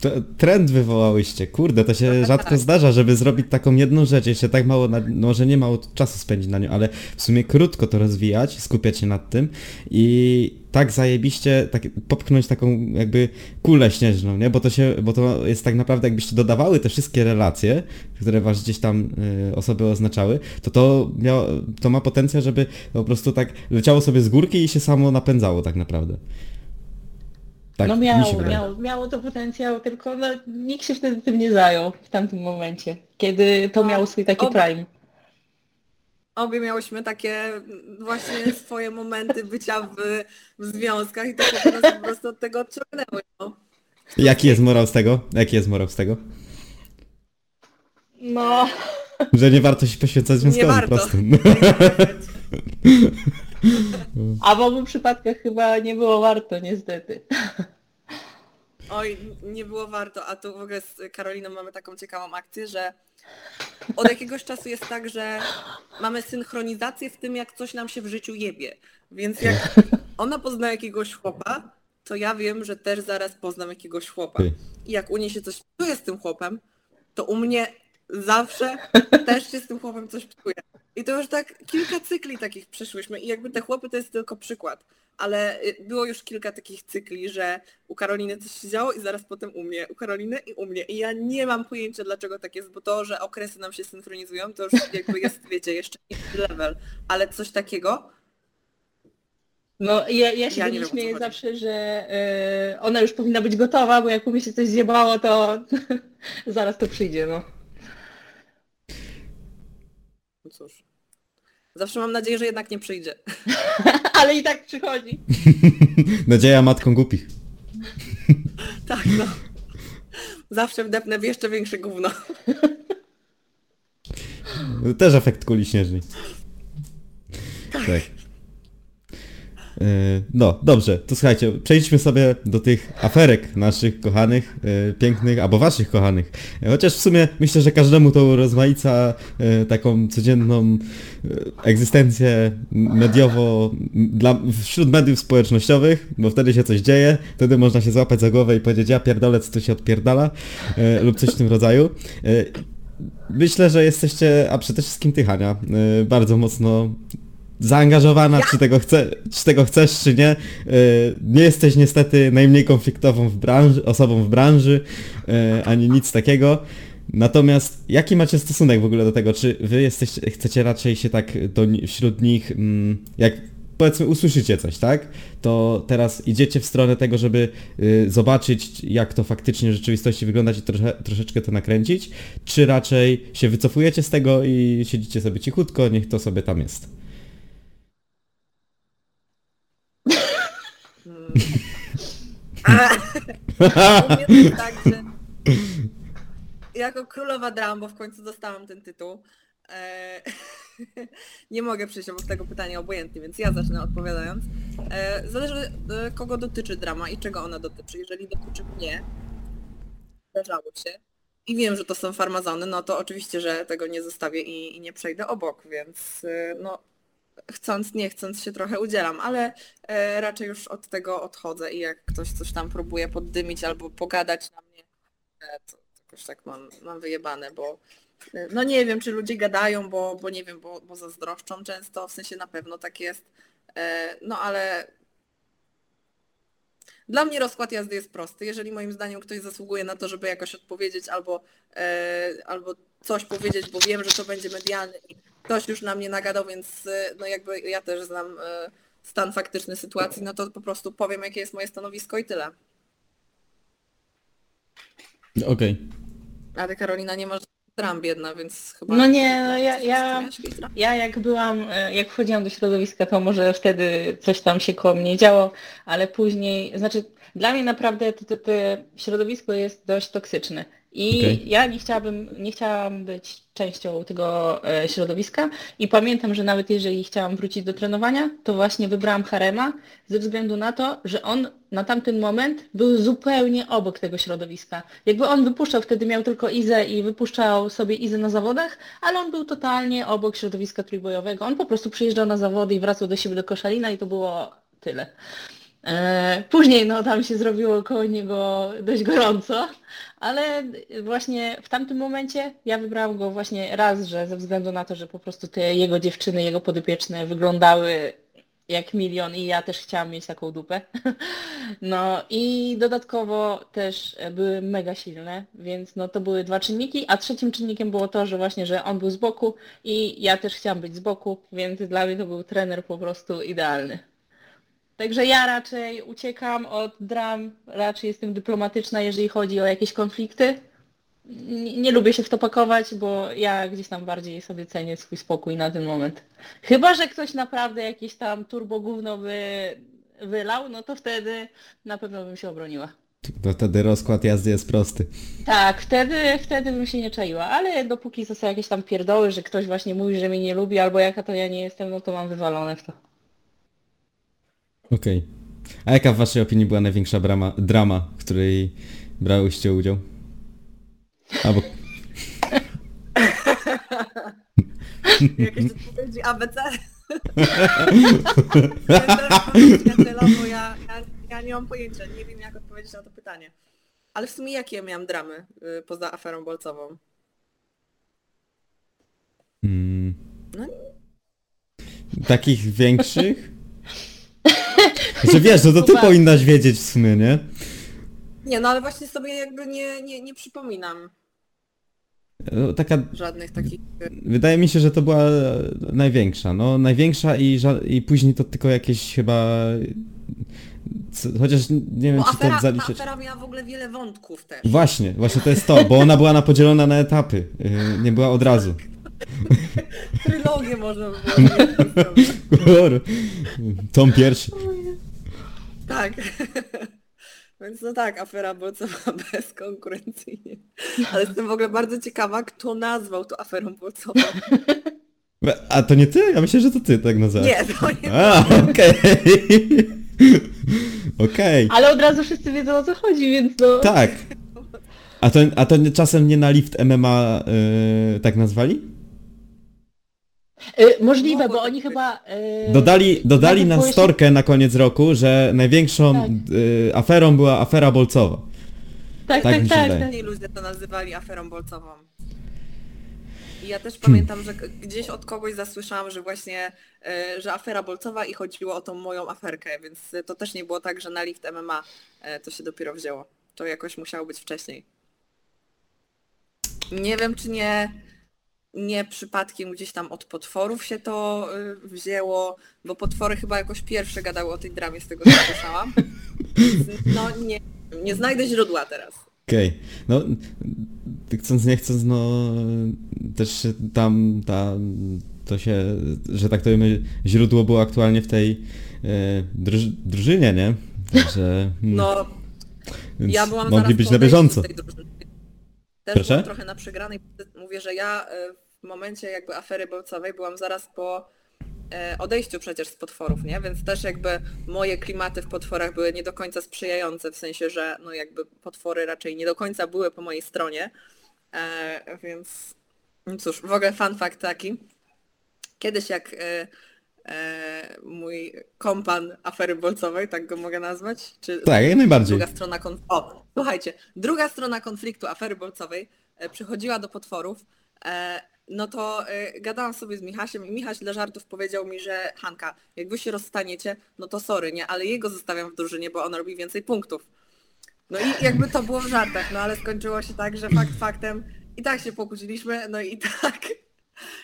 To, trend wywołałyście, kurde, to się Trochę rzadko tak. zdarza, żeby zrobić taką jedną rzecz, jeszcze tak mało, na, może nie mało czasu spędzić na nią, ale w sumie krótko to rozwijać, skupiać się nad tym i tak zajebiście tak, popchnąć taką jakby kulę śnieżną, nie? Bo to się, bo to jest tak naprawdę jakbyście dodawały te wszystkie relacje, które was gdzieś tam y, osoby oznaczały, to to, miało, to ma potencjał, żeby po prostu tak leciało sobie z górki i się samo napędzało tak naprawdę. Tak, no miało, miało, miało to potencjał, tylko no, nikt się wtedy tym nie zajął w tamtym momencie, kiedy to No, miało swój taki oba- prime. Obie miałyśmy takie właśnie swoje momenty bycia w, w związkach i to po prostu, po prostu od tego odciągnęły. No. Jaki jest morał z tego? Jaki jest morał z tego? No, Że nie warto się poświęcać związkowi Nie po prostu. (laughs) a w obu przypadkach chyba nie było warto, niestety. Oj, nie było warto, a tu w ogóle z Karoliną mamy taką ciekawą akcję, że od jakiegoś czasu jest tak, że mamy synchronizację w tym, jak coś nam się w życiu jebie. Więc jak ona pozna jakiegoś chłopa, to ja wiem, że też zaraz poznam jakiegoś chłopa. I jak u niej się coś psuje z tym chłopem, to u mnie zawsze też się z tym chłopem coś psuje. I to już tak kilka cykli takich przeszłyśmy i jakby te chłopy to jest tylko przykład. Ale y, było już kilka takich cykli, że u Karoliny coś się działo i zaraz potem u mnie, u Karoliny i u mnie. I ja nie mam pojęcia dlaczego tak jest, bo to, że okresy nam się synchronizują, to już jakby jest, wiecie, jeszcze inny level. Ale coś takiego, No ja, ja się Ja nie śmieję zawsze, że y, ona już powinna być gotowa, bo jak u mnie się coś zjebało, to (laughs) zaraz to przyjdzie, no. No cóż. Zawsze mam nadzieję, że jednak nie przyjdzie. (laughs) Ale i tak przychodzi. (laughs) Nadzieja matką głupich. (laughs) Tak, no. Zawsze wdepnę w jeszcze większe gówno. Też efekt kuli śnieżnej. Tak. E, No, dobrze, to słuchajcie, przejdźmy sobie do tych aferek naszych kochanych, e, pięknych, albo waszych kochanych. Chociaż w sumie myślę, że każdemu to urozmaica e, taką codzienną egzystencję mediowo, dla, wśród mediów społecznościowych, bo wtedy się coś dzieje, wtedy można się złapać za głowę i powiedzieć, ja pierdolę, co tu się odpierdala, lub coś w tym rodzaju. Myślę, że jesteście, a przede wszystkim ty, Hania, y, bardzo mocno zaangażowana, czy, tego chce, czy tego chcesz, czy nie. Y, Nie jesteś niestety najmniej konfliktową w branży, osobą w branży, y, ani nic takiego. Natomiast jaki macie stosunek w ogóle do tego? Czy wy jesteście, chcecie raczej się tak do, wśród nich, mm, jak powiedzmy usłyszycie coś, tak? To teraz idziecie w stronę tego, żeby y, zobaczyć, jak to faktycznie w rzeczywistości wyglądać i trosze, troszeczkę to nakręcić, czy raczej się wycofujecie z tego i siedzicie sobie cichutko, niech to sobie tam jest. A, (laughs) u mnie to jest tak, że jako królowa dram, bo w końcu dostałam ten tytuł, e, (laughs) nie mogę przejść obok tego pytania obojętnie, więc ja zacznę odpowiadając. E, zależy e, kogo dotyczy drama i czego ona dotyczy. Jeżeli dotyczy mnie, zdarzało się, i wiem, że to są farmazony, no to oczywiście, że tego nie zostawię i, i nie przejdę obok, więc no chcąc, nie chcąc się trochę udzielam, ale e, raczej już od tego odchodzę i jak ktoś coś tam próbuje poddymić albo pogadać na mnie, e, to jakoś tak mam, mam wyjebane, bo e, no nie wiem, czy ludzie gadają, bo, bo nie wiem, bo, bo zazdroszczą często, w sensie na pewno tak jest, e, no ale dla mnie rozkład jazdy jest prosty. Jeżeli moim zdaniem ktoś zasługuje na to, żeby jakoś odpowiedzieć albo, e, albo coś powiedzieć, bo wiem, że to będzie medialne i ktoś już na mnie nagadał, więc e, no jakby ja też znam e, stan faktyczny sytuacji, no to po prostu powiem, jakie jest moje stanowisko i tyle. Okej. Ale Karolina nie ma dram biedna, więc chyba... No nie, no ja- ja- Miałaś jakieś dram? Ja jak byłam, e, jak wchodziłam do środowiska, to może wtedy coś tam się koło mnie działo, ale później, znaczy dla mnie naprawdę to, to, to środowisko jest dość toksyczne. I Okej. ja nie chciałabym, nie chciałam być częścią tego e, środowiska i pamiętam, że nawet jeżeli chciałam wrócić do trenowania, to właśnie wybrałam Harema ze względu na to, że on na tamten moment był zupełnie obok tego środowiska. Jakby on wypuszczał, wtedy miał tylko Izę i wypuszczał sobie Izę na zawodach, ale on był totalnie obok środowiska trójbojowego. On po prostu przyjeżdżał na zawody i wracał do siebie do Koszalina i to było tyle. E, Później no tam się zrobiło koło niego dość gorąco, ale właśnie w tamtym momencie ja wybrałam go właśnie raz, że ze względu na to, że po prostu te jego dziewczyny, jego podopieczne wyglądały jak milion i ja też chciałam mieć taką dupę. (laughs) No i dodatkowo też były mega silne, więc no to były dwa czynniki, a trzecim czynnikiem było to, że właśnie, że on był z boku i ja też chciałam być z boku, więc dla mnie to był trener po prostu idealny. Także ja raczej uciekam od dram, raczej jestem dyplomatyczna, jeżeli chodzi o jakieś konflikty. Nie, nie lubię się w to pakować, bo ja gdzieś tam bardziej sobie cenię swój spokój na ten moment. Chyba, że ktoś naprawdę jakieś tam turbo gówno by wylał, no to wtedy na pewno bym się obroniła. To wtedy rozkład jazdy jest prosty. Tak, wtedy, wtedy bym się nie czaiła, ale dopóki to są jakieś tam pierdoły, że ktoś właśnie mówi, że mnie nie lubi, albo jaka to ja nie jestem, no to mam wywalone w to. Okej. A jaka w waszej opinii była największa brama, drama, w której brałyście udział? Albo... (laughs) Jakieś odpowiedzi ABC? (laughs) Ja, ja, ja nie mam pojęcia, nie wiem jak odpowiedzieć na to pytanie. Ale w sumie jakie ja miałam dramy y, poza aferą bolcową? Mm, No takich większych? Że (laughs) wiesz, no to ty powinnaś wiedzieć w sumie, nie? Nie, no ale właśnie sobie jakby nie, nie, nie przypominam No, Taka żadnych takich... Wydaje mi się, że to była największa. No największa i, ża- i później to tylko jakieś chyba... co- Chociaż nie wiem, Bo czy afera, to ta zaliczyć. afera miała w ogóle wiele wątków też. Właśnie, właśnie to jest to, bo ona była na podzielona na etapy. Yy, nie była od razu. (laughs) Trylogię można by było. Tom pierwszy. Tak. (laughs) Więc no tak, afera bolcowa (laughs) bezkonkurencyjnie. Ale jestem w ogóle bardzo ciekawa, kto nazwał to aferą bolcową. A to nie ty? Ja myślę, że to ty tak nazwałeś. Nie, to nie. A, okej. Okej. Ale od razu wszyscy wiedzą o co chodzi, więc no... Tak. A to, a to czasem nie na lift MMA yy, tak nazwali? Y, możliwe, Mogło bo tak oni chyba... y, Dodali, dodali najpierw na było się- storkę na koniec roku, że największą Tak. y, aferą była afera bolcowa. Tak, tak tak, się tak. wydaje. tak. Inni ludzie to nazywali aferą bolcową. I ja też pamiętam, że gdzieś od kogoś zasłyszałam, że właśnie, e, że afera bolcowa i chodziło o tą moją aferkę, więc to też nie było tak, że na lift MMA e, to się dopiero wzięło. To jakoś musiało być wcześniej. Nie wiem, czy nie, nie przypadkiem gdzieś tam od potworów się to y, wzięło, bo potwory chyba jakoś pierwsze gadały o tej dramie, z tego co słyszałam. No nie, nie znajdę źródła teraz. Okej. No, ty chcąc nie chcąc, no też tam ta, to się, że tak to powiem, źródło było aktualnie w tej e, druż, drużynie, nie? Także mm, No, ja byłam mogli być na bieżąco. tej drużyny. Też Proszę? byłam trochę na przegranej. Mówię, że ja e, w momencie jakby afery bolcowej byłam zaraz po e, odejściu przecież z potworów, nie? Więc też jakby moje klimaty w potworach były nie do końca sprzyjające, w sensie, że no jakby potwory raczej nie do końca były po mojej stronie. E, więc no cóż, w ogóle fun fact taki. Kiedyś jak e, mój kompan afery bolcowej, tak go mogę nazwać? Czy Tak, jak najbardziej. druga strona konf- O, słuchajcie, druga strona konfliktu afery bolcowej e, przychodziła do potworów, e, no to e, gadałam sobie z Michasiem i Michaś dla żartów powiedział mi, że Hanka, jak wy się rozstaniecie, no to sorry, nie, ale jego zostawiam w drużynie, bo on robi więcej punktów. No i jakby to było w żartach, no ale skończyło się tak, że fakt faktem i tak się pokłóciliśmy, no i tak,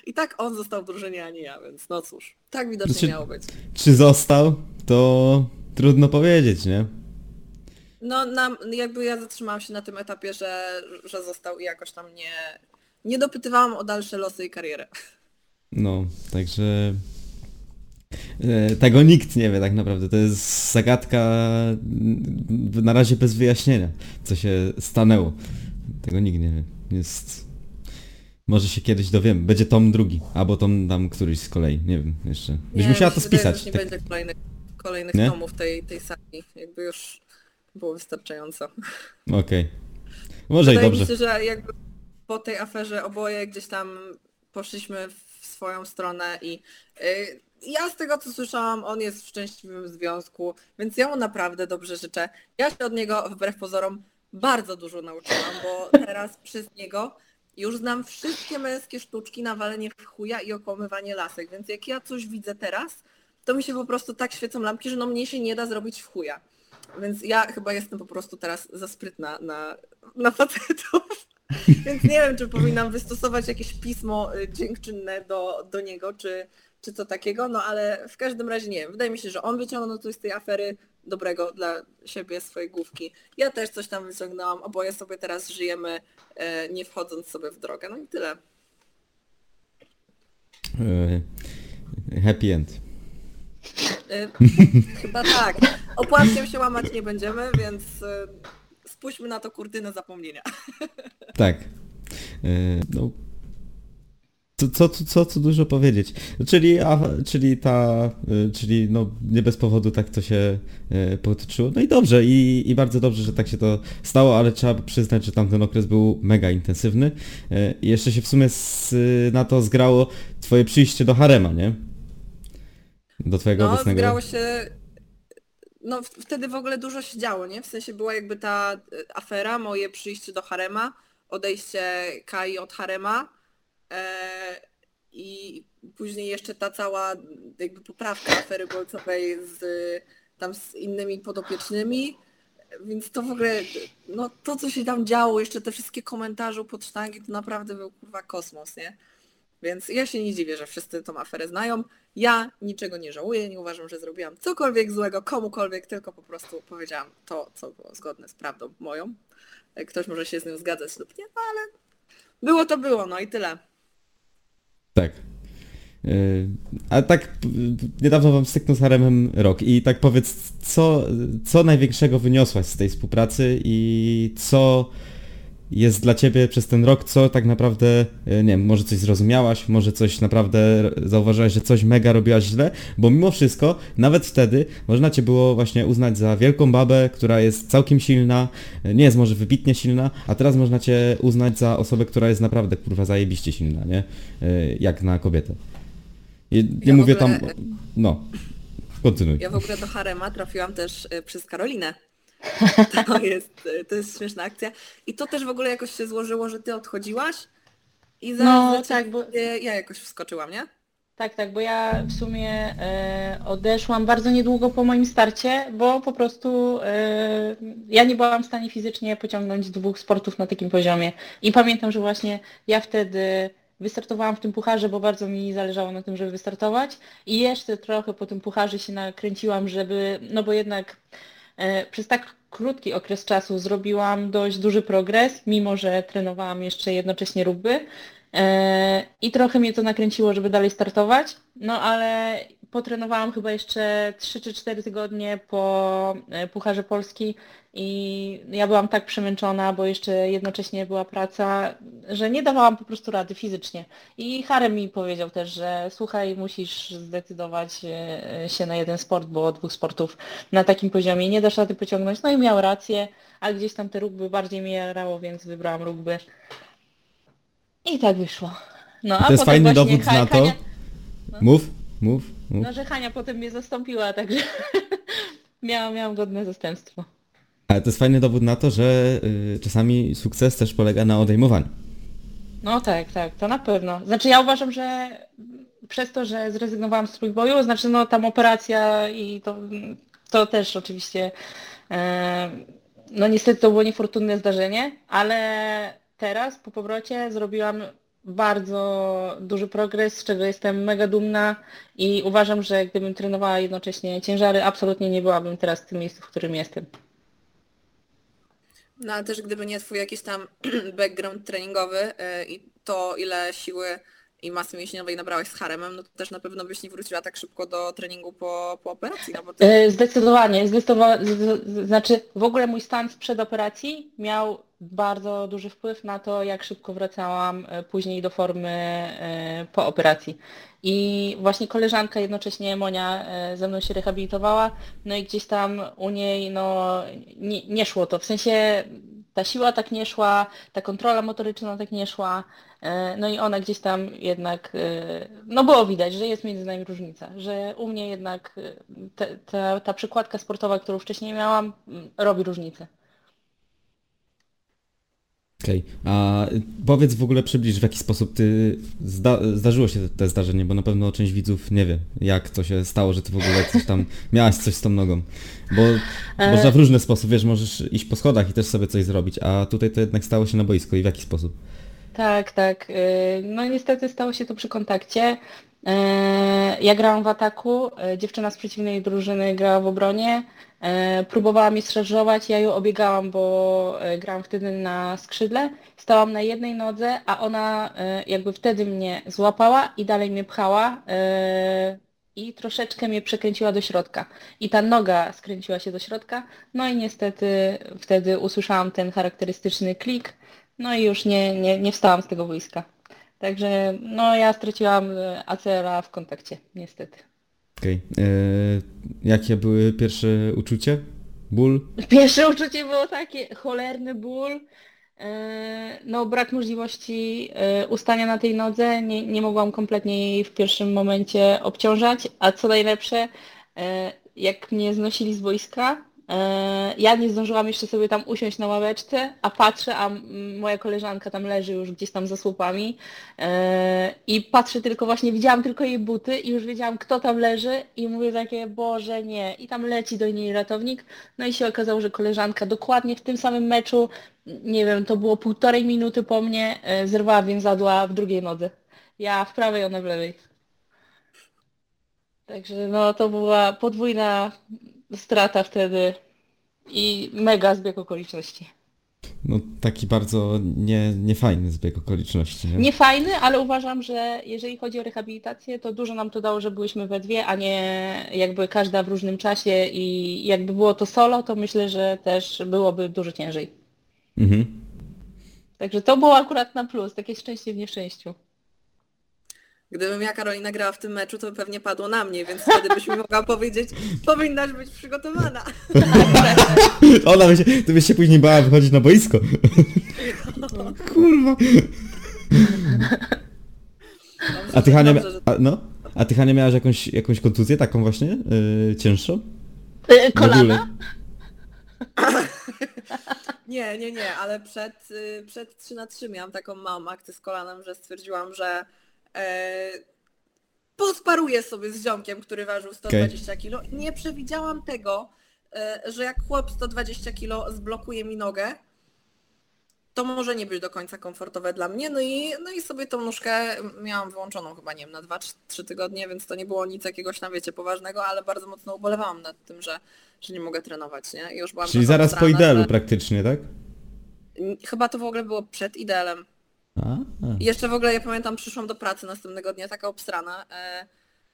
i tak on został w drużynie, a nie ja, więc no cóż, tak widocznie Znaczy- miało być. Czy został, to trudno powiedzieć, nie? No nam, jakby ja zatrzymałam się na tym etapie, że, że został i jakoś tam nie, nie dopytywałam o dalsze losy i karierę. No, także e, tego nikt nie wie tak naprawdę. To jest zagadka na razie bez wyjaśnienia, co się stanęło. Tego nikt nie wie. Jest... Może się kiedyś dowiemy. Będzie tom drugi, albo tom tam któryś z kolei, nie wiem jeszcze. Byś Nie, musiała mi to się wydaje, że spisać. już Tak, nie będzie kolejnych, kolejnych Nie? tomów tej, tej sali. Jakby już było wystarczająco. Okej. Może i Wydaje dobrze. mi się, że jakby po tej aferze oboje gdzieś tam poszliśmy w swoją stronę i y, ja z tego co słyszałam, on jest w szczęśliwym związku, więc ja mu naprawdę dobrze życzę. Ja się od niego wbrew pozorom bardzo dużo nauczyłam, bo (laughs) teraz przez niego już znam wszystkie męskie sztuczki na walenie w chuja i okłamywanie lasek, więc jak ja coś widzę teraz, to mi się po prostu tak świecą lampki, że no mnie się nie da zrobić w chuja. Więc ja chyba jestem po prostu teraz za sprytna na, na facetów. (laughs) Więc nie wiem, czy powinnam wystosować jakieś pismo y, dziękczynne do, do niego, czy, czy co takiego, no ale w każdym razie nie wiem. Wydaje mi się, że on wyciągnął coś z tej afery dobrego dla siebie, swojej główki. Ja też coś tam wyciągnęłam, oboje sobie teraz żyjemy, e, nie wchodząc sobie w drogę. No i tyle. E, Happy end. E, (laughs) chyba tak. Opłatkiem się łamać nie będziemy, więc spuśćmy na to kurtynę zapomnienia. (laughs) Tak. No. Co, co, co, co, dużo powiedzieć. Czyli, a, czyli ta, y, czyli no nie bez powodu tak to się y, potoczyło. No i dobrze, i, i bardzo dobrze, że tak się to stało, ale trzeba przyznać, że tamten okres był mega intensywny. Y, I jeszcze się w sumie z, na to zgrało twoje przyjście do Harema, nie? Do twojego No, obecnego... zgrało się... No wtedy w ogóle dużo się działo, nie? W sensie była jakby ta afera, moje przyjście do Harema, odejście Kai od Harema i później jeszcze ta cała jakby poprawka afery bolcowej z tam z innymi podopiecznymi. Więc to w ogóle, no to co się tam działo, jeszcze te wszystkie komentarze pod sztangi, to naprawdę był kurwa kosmos, nie? Więc ja się nie dziwię, że wszyscy tą aferę znają. Ja niczego nie żałuję, nie uważam, że zrobiłam cokolwiek złego komukolwiek, tylko po prostu powiedziałam to, co było zgodne z prawdą moją. Ktoś może się z nią zgadzać lub nie, no ale było to było, no i tyle. Tak. Yy, A tak niedawno wam styknął z Haremem rok i tak powiedz, co, co największego wyniosłaś z tej współpracy i co jest dla ciebie przez ten rok, co tak naprawdę, y, nie wiem, może coś zrozumiałaś, może coś naprawdę zauważyłaś, że coś mega robiłaś źle, bo mimo wszystko, nawet wtedy można cię było właśnie uznać za wielką babę, która jest całkiem silna, y, nie jest może wybitnie silna, a teraz można cię uznać za osobę, która jest naprawdę kurwa zajebiście silna, nie? Y, Jak na kobietę. Nie, Ja mówię ogóle- tam, no, kontynuuj. Ja w ogóle do Harema trafiłam też przez Karolinę. (laughs) To jest, to jest śmieszna akcja. I to też w ogóle jakoś się złożyło, że ty odchodziłaś i zaraz No, tak, bo- ja jakoś wskoczyłam, nie? Tak, tak, bo ja w sumie e, odeszłam bardzo niedługo po moim starcie, bo po prostu e, ja nie byłam w stanie fizycznie pociągnąć dwóch sportów na takim poziomie. I pamiętam, że właśnie ja wtedy wystartowałam w tym pucharze, bo bardzo mi zależało na tym, żeby wystartować i jeszcze trochę po tym pucharze się nakręciłam, żeby, no bo jednak przez tak krótki okres czasu zrobiłam dość duży progres, mimo że trenowałam jeszcze jednocześnie rugby. E, I trochę mnie to nakręciło, żeby dalej startować, no ale potrenowałam chyba jeszcze 3 czy 4 tygodnie po e, Pucharze Polski i ja byłam tak przemęczona, bo jeszcze jednocześnie była praca, że nie dawałam po prostu rady fizycznie. I Harem mi powiedział też, że słuchaj, musisz zdecydować e, się na jeden sport, bo dwóch sportów na takim poziomie nie dasz rady pociągnąć. No i miał rację, a gdzieś tam te rugby bardziej mnie jarało, więc wybrałam rugby. I tak wyszło. No, a To jest fajny dowód na to. Mów, mów. No, że Hania potem mnie zastąpiła, także (laughs) miałam, miałam godne zastępstwo. Ale to jest fajny dowód na to, że y, czasami sukces też polega na odejmowaniu. No tak, tak, to na pewno. Znaczy ja uważam, że przez to, że zrezygnowałam z trójboju, znaczy no tam operacja i to, to też oczywiście, e, no niestety to było niefortunne zdarzenie, ale teraz po powrocie zrobiłam bardzo duży progres, z czego jestem mega dumna i uważam, że gdybym trenowała jednocześnie ciężary, absolutnie nie byłabym teraz w tym miejscu, w którym jestem. No ale też gdyby nie twój jakiś tam (clears throat) background treningowy y, i to ile siły i masy mięśniowej nabrałeś z haremem, no to też na pewno byś nie wróciła tak szybko do treningu po, po operacji, no bo. E, Zdecydowanie, zdecydowanie, znaczy w ogóle mój stan sprzed operacji miał bardzo duży wpływ na to, jak szybko wracałam e, później do formy e, po operacji. I właśnie koleżanka jednocześnie Monia ze mną się rehabilitowała, no i gdzieś tam u niej no nie, nie szło to, w sensie ta siła tak nie szła, ta kontrola motoryczna tak nie szła, e, no i ona gdzieś tam jednak, e, no było widać, że jest między nami różnica, że u mnie jednak e, te, ta, ta przykładka sportowa, którą wcześniej miałam, m, robi różnicę. Okej, a y, powiedz w ogóle, przybliż w jaki sposób ty, zda, zdarzyło się te zdarzenie, bo na pewno część widzów nie wie, jak to się stało, że ty w ogóle coś tam, (laughs) miałaś coś z tą nogą. Bo E, można w różny sposób, wiesz, możesz iść po schodach i też sobie coś zrobić, a tutaj to jednak stało się na boisku i w jaki sposób? Tak, tak. y, No niestety stało się to przy kontakcie. E, Ja grałam w ataku, e, dziewczyna z przeciwnej drużyny grała w obronie. E, Próbowała mnie szarżować, ja ją obiegałam, bo grałam wtedy na skrzydle. Stałam na jednej nodze, a ona jakby wtedy mnie złapała i dalej mnie pchała i troszeczkę mnie przekręciła do środka. I ta noga skręciła się do środka. No i niestety wtedy usłyszałam ten charakterystyczny klik. No i już nie, nie, nie wstałam z tego boiska. Także no ja straciłam e, ACL-a w kontakcie, niestety. Okej, y, jakie były pierwsze uczucie? Ból? Pierwsze uczucie było takie, cholerny ból, e, no brak możliwości e, ustania na tej nodze, nie, nie mogłam kompletnie jej w pierwszym momencie obciążać, a co najlepsze, e, jak mnie znosili z boiska, e, ja nie zdążyłam jeszcze sobie tam usiąść na ławeczce, a patrzę, a moja koleżanka tam leży już gdzieś tam za słupami e, i patrzę tylko właśnie, widziałam tylko jej buty i już wiedziałam kto tam leży i mówię takie, Boże nie, i tam leci do niej ratownik, no i się okazało, że koleżanka dokładnie w tym samym meczu, nie wiem, to było półtorej minuty po mnie, e, zerwała więzadła w drugiej nodze. Ja w prawej, ona w lewej. Także no to była podwójna strata wtedy i mega zbieg okoliczności. No taki bardzo nie, niefajny zbieg okoliczności, nie? Nie fajny, ale uważam, że jeżeli chodzi o rehabilitację, to dużo nam to dało, że byłyśmy we dwie, a nie jakby każda w różnym czasie i jakby było to solo, to myślę, że też byłoby dużo ciężej. Mhm. Także to było akurat na plus, takie szczęście w nieszczęściu. Gdybym ja Karolina grała w tym meczu, to by pewnie padło na mnie, więc wtedy byś mi mogła powiedzieć, powinnaś być przygotowana. Ona by się, ty byś się później bała wychodzić na boisko. (laughs) Kurwa. A ty Hania, mia- Dobrze, że- a, no? A ty Hania miałaś jakąś, jakąś kontuzję taką właśnie? Yy, cięższą? Yy, W ogóle? kolana? (laughs) Nie, nie, nie, ale przed, y, przed 3 na 3 miałam taką małą akcję z kolanem, że stwierdziłam, że e, posparuję sobie z ziomkiem, który ważył 120 kg. Nie przewidziałam tego, e, że jak chłop 120 kg zblokuje mi nogę, to może nie być do końca komfortowe dla mnie. No i, no i sobie tą nóżkę miałam wyłączoną chyba, nie wiem, na 2-3 tygodnie, więc to nie było nic jakiegoś tam, wiecie, poważnego, ale bardzo mocno ubolewałam nad tym, że, że nie mogę trenować, nie? I już byłam Czyli zaraz po idealu że- praktycznie, tak? Chyba to w ogóle było przed idealem. I jeszcze w ogóle ja pamiętam, przyszłam do pracy następnego dnia taka obstrana. E,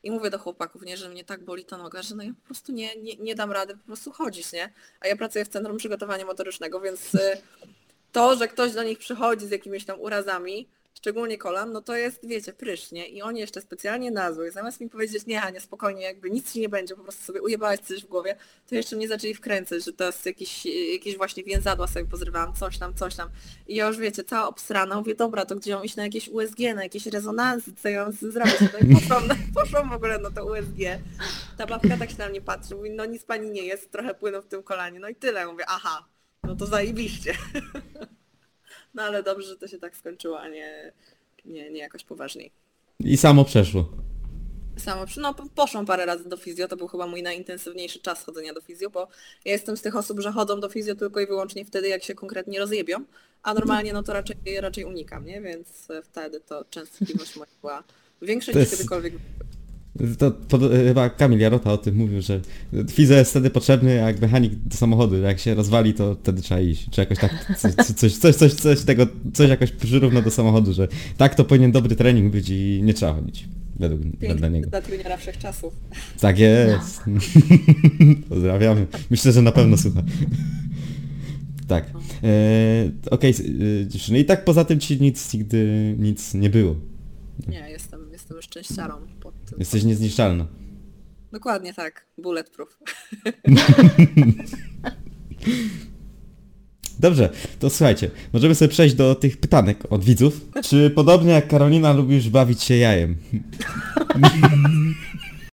I mówię do chłopaków, nie, że mnie tak boli ta noga, że no ja po prostu nie, nie, nie dam rady po prostu chodzić, nie? A ja pracuję w Centrum Przygotowania Motorycznego, więc y, to, że ktoś do nich przychodzi z jakimiś tam urazami, szczególnie kolan, no to jest, wiecie, prysz, nie? I oni jeszcze specjalnie na złe, zamiast mi powiedzieć, nie, nie, spokojnie, jakby nic ci nie będzie, po prostu sobie ujebałaś coś w głowie, to jeszcze mnie zaczęli wkręcać, że to jest jakiś, jakieś właśnie więzadła sobie pozrywałam, coś tam, coś tam. I ja już, wiecie, cała obstrana, mówię, dobra, to gdzie mam iść na jakieś USG, na jakieś rezonansy, co tym zrobić? No i poszłam, na, (laughs) poszłam w ogóle na to USG. Ta babka tak się na mnie patrzy, mówi, no nic pani nie jest, trochę płynu w tym kolanie, no i tyle. Mówię, aha, no to zajebiście. (laughs) No ale dobrze, że to się tak skończyło, a nie, nie, nie jakoś poważniej. I samo przeszło. Samo, no po- poszłam parę razy do fizjo, to był chyba mój najintensywniejszy czas chodzenia do fizjo, bo ja jestem z tych osób, że chodzą do fizjo tylko i wyłącznie wtedy, jak się konkretnie rozjebią, a normalnie no to raczej, raczej unikam, nie? Więc e, wtedy to częstotliwość moja była większa niż kiedykolwiek. To pod, chyba Kamil Jarota o tym mówił, że fizo jest wtedy potrzebny jak mechanik do samochodu, jak się rozwali to wtedy trzeba iść, czy jakoś tak, coś, coś, coś, coś, coś tego, coś jakoś przyrówna do samochodu, że tak to powinien dobry trening być i nie trzeba chodzić, według dla Piękny niego. cytat juniora wszechczasów. Tak jest. (laughs) Pozdrawiamy. Myślę, że na pewno słucha. Tak. E, Okej, s- e, dziewczyny. I tak poza tym ci nic nigdy nic nie było. Nie, jestem, jestem szczęściarą tym. Jesteś niezniszczalna. Dokładnie tak, bulletproof. (laughs) Dobrze, to słuchajcie, możemy sobie przejść do tych pytanek od widzów. Czy podobnie jak Karolina lubisz bawić się jajem? (laughs)